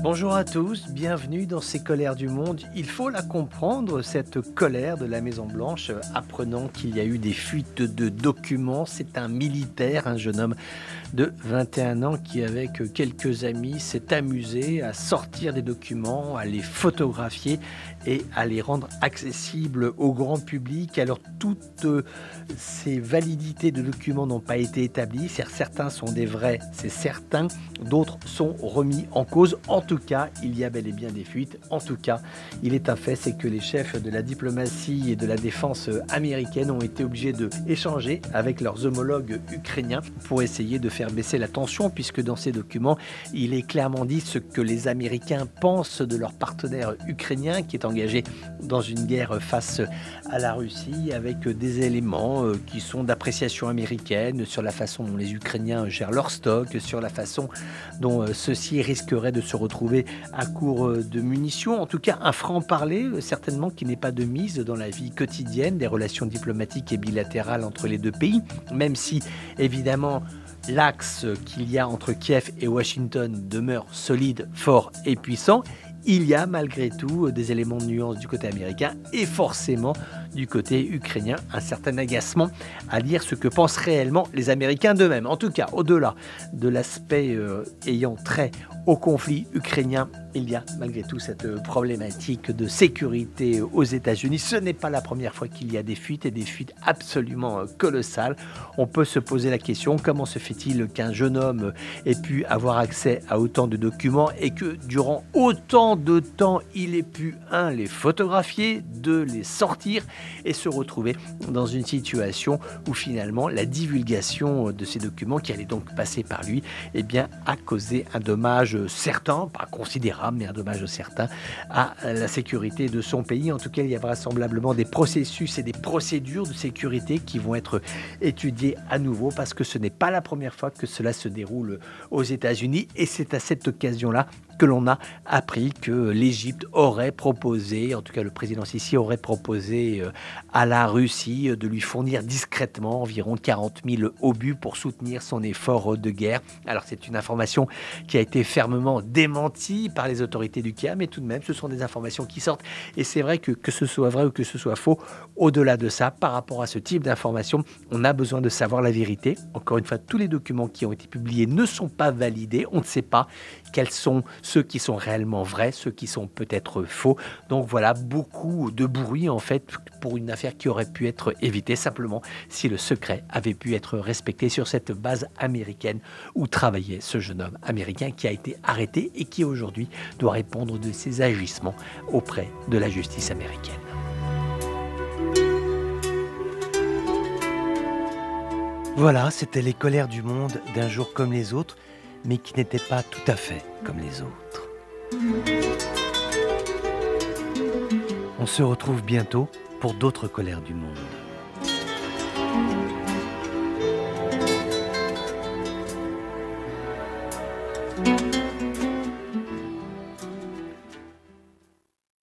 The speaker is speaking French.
Bonjour à tous, bienvenue dans ces colères du monde. Il faut la comprendre, cette colère de la Maison Blanche, apprenant qu'il y a eu des fuites de documents. C'est un militaire, un jeune homme de 21 ans qui, avec quelques amis, s'est amusé à sortir des documents, à les photographier et à les rendre accessibles au grand public. Alors toutes ces validités de documents n'ont pas été établies. Certains sont des vrais, c'est certain. D'autres sont remis en cause. Cas, il y a bel et bien des fuites. En tout cas, il est un fait, c'est que les chefs de la diplomatie et de la défense américaine ont été obligés de échanger avec leurs homologues ukrainiens pour essayer de faire baisser la tension, puisque dans ces documents, il est clairement dit ce que les Américains pensent de leur partenaire ukrainien qui est engagé dans une guerre face à la Russie avec des éléments euh, qui sont d'appréciation américaine sur la façon dont les Ukrainiens gèrent leur stock, sur la façon dont euh, ceux-ci risqueraient de se retrouver à court euh, de munitions. En tout cas, un franc-parler, certainement qui n'est pas de mise dans la vie quotidienne des relations diplomatiques et bilatérales entre les deux pays, même si évidemment l'axe qu'il y a entre Kiev et Washington demeure solide, fort et puissant, il y a malgré tout des éléments de nuance du côté américain et forcément du côté ukrainien un certain agacement à lire ce que pensent réellement les Américains d'eux-mêmes. En tout cas, au-delà de l'aspect euh, ayant trait au conflit ukrainien, il y a malgré tout cette euh, problématique de sécurité aux États-Unis. Ce n'est pas la première fois qu'il y a des fuites et des fuites absolument euh, colossales. On peut se poser la question comment se fait-il qu'un jeune homme ait pu avoir accès à autant de documents et que durant autant de temps il ait pu, un, les photographier, deux, les sortir et se retrouver dans une situation où finalement la divulgation de ces documents qui allait donc passer par lui eh bien, a causé un dommage certain, pas considérable, mais un dommage certain à la sécurité de son pays. En tout cas, il y a vraisemblablement des processus et des procédures de sécurité qui vont être étudiées à nouveau parce que ce n'est pas la première fois que cela se déroule aux États-Unis et c'est à cette occasion-là que l'on a appris que l'Égypte aurait proposé, en tout cas le président Sisi aurait proposé euh, à la Russie de lui fournir discrètement environ 40 000 obus pour soutenir son effort de guerre. Alors c'est une information qui a été fermement démentie par les autorités du Kiev, mais tout de même ce sont des informations qui sortent et c'est vrai que que ce soit vrai ou que ce soit faux, au-delà de ça, par rapport à ce type d'informations, on a besoin de savoir la vérité. Encore une fois, tous les documents qui ont été publiés ne sont pas validés, on ne sait pas quels sont ceux qui sont réellement vrais, ceux qui sont peut-être faux. Donc voilà, beaucoup de bruit en fait pour une affaire qui aurait pu être évitée simplement si le secret avait pu être respecté sur cette base américaine où travaillait ce jeune homme américain qui a été arrêté et qui aujourd'hui doit répondre de ses agissements auprès de la justice américaine. Voilà, c'était les colères du monde d'un jour comme les autres mais qui n'était pas tout à fait comme les autres. On se retrouve bientôt pour d'autres colères du monde.